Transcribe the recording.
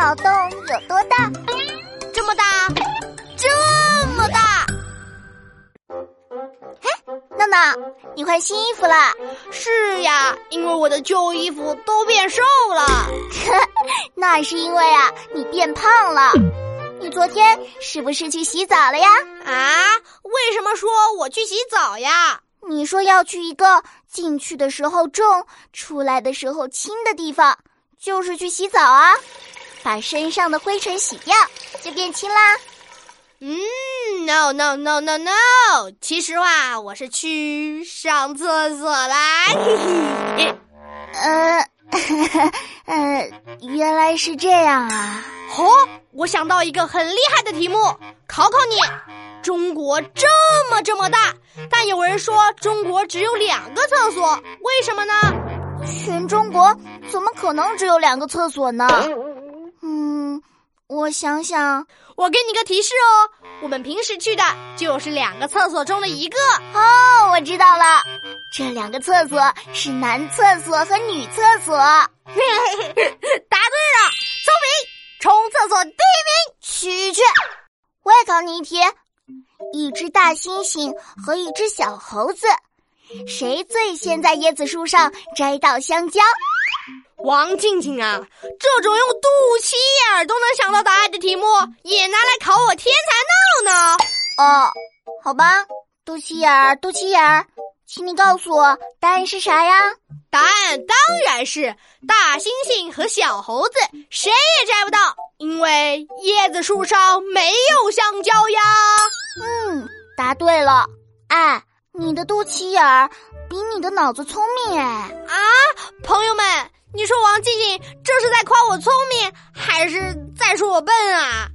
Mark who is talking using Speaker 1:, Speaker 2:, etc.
Speaker 1: 脑洞有多大？
Speaker 2: 这么大，这么大！
Speaker 1: 嘿，闹闹，你换新衣服了？
Speaker 2: 是呀，因为我的旧衣服都变瘦了。
Speaker 1: 那是因为啊，你变胖了。你昨天是不是去洗澡了呀？
Speaker 2: 啊？为什么说我去洗澡呀？
Speaker 1: 你说要去一个进去的时候重，出来的时候轻的地方，就是去洗澡啊，把身上的灰尘洗掉，就变轻啦。
Speaker 2: 嗯，no no no no no，其实哇，我是去上厕所啦。
Speaker 1: 呃，呃，原来是这样啊。
Speaker 2: 哦，我想到一个很厉害的题目，考考你。中国这么这么大，但有人说中国只有两个厕所，为什么呢？
Speaker 1: 全中国怎么可能只有两个厕所呢？嗯，我想想，
Speaker 2: 我给你个提示哦，我们平时去的就是两个厕所中的一个。
Speaker 1: 哦，我知道了，这两个厕所是男厕所和女厕所。答
Speaker 2: 对了，聪明，冲厕所第一名。
Speaker 1: 去去，我也考你一题。一只大猩猩和一只小猴子，谁最先在椰子树上摘到香蕉？
Speaker 2: 王静静啊，这种用肚脐眼都能想到答案的题目，也拿来考我天才闹呢？
Speaker 1: 哦，好吧，肚脐眼儿，肚脐眼儿，请你告诉我答案是啥呀？
Speaker 2: 答案当然是大猩猩和小猴子，谁也摘不到，因为椰子树上没有香蕉呀。
Speaker 1: 嗯，答对了。哎，你的肚脐眼儿比你的脑子聪明哎。
Speaker 2: 啊，朋友们，你说王静静这是在夸我聪明，还是在说我笨啊？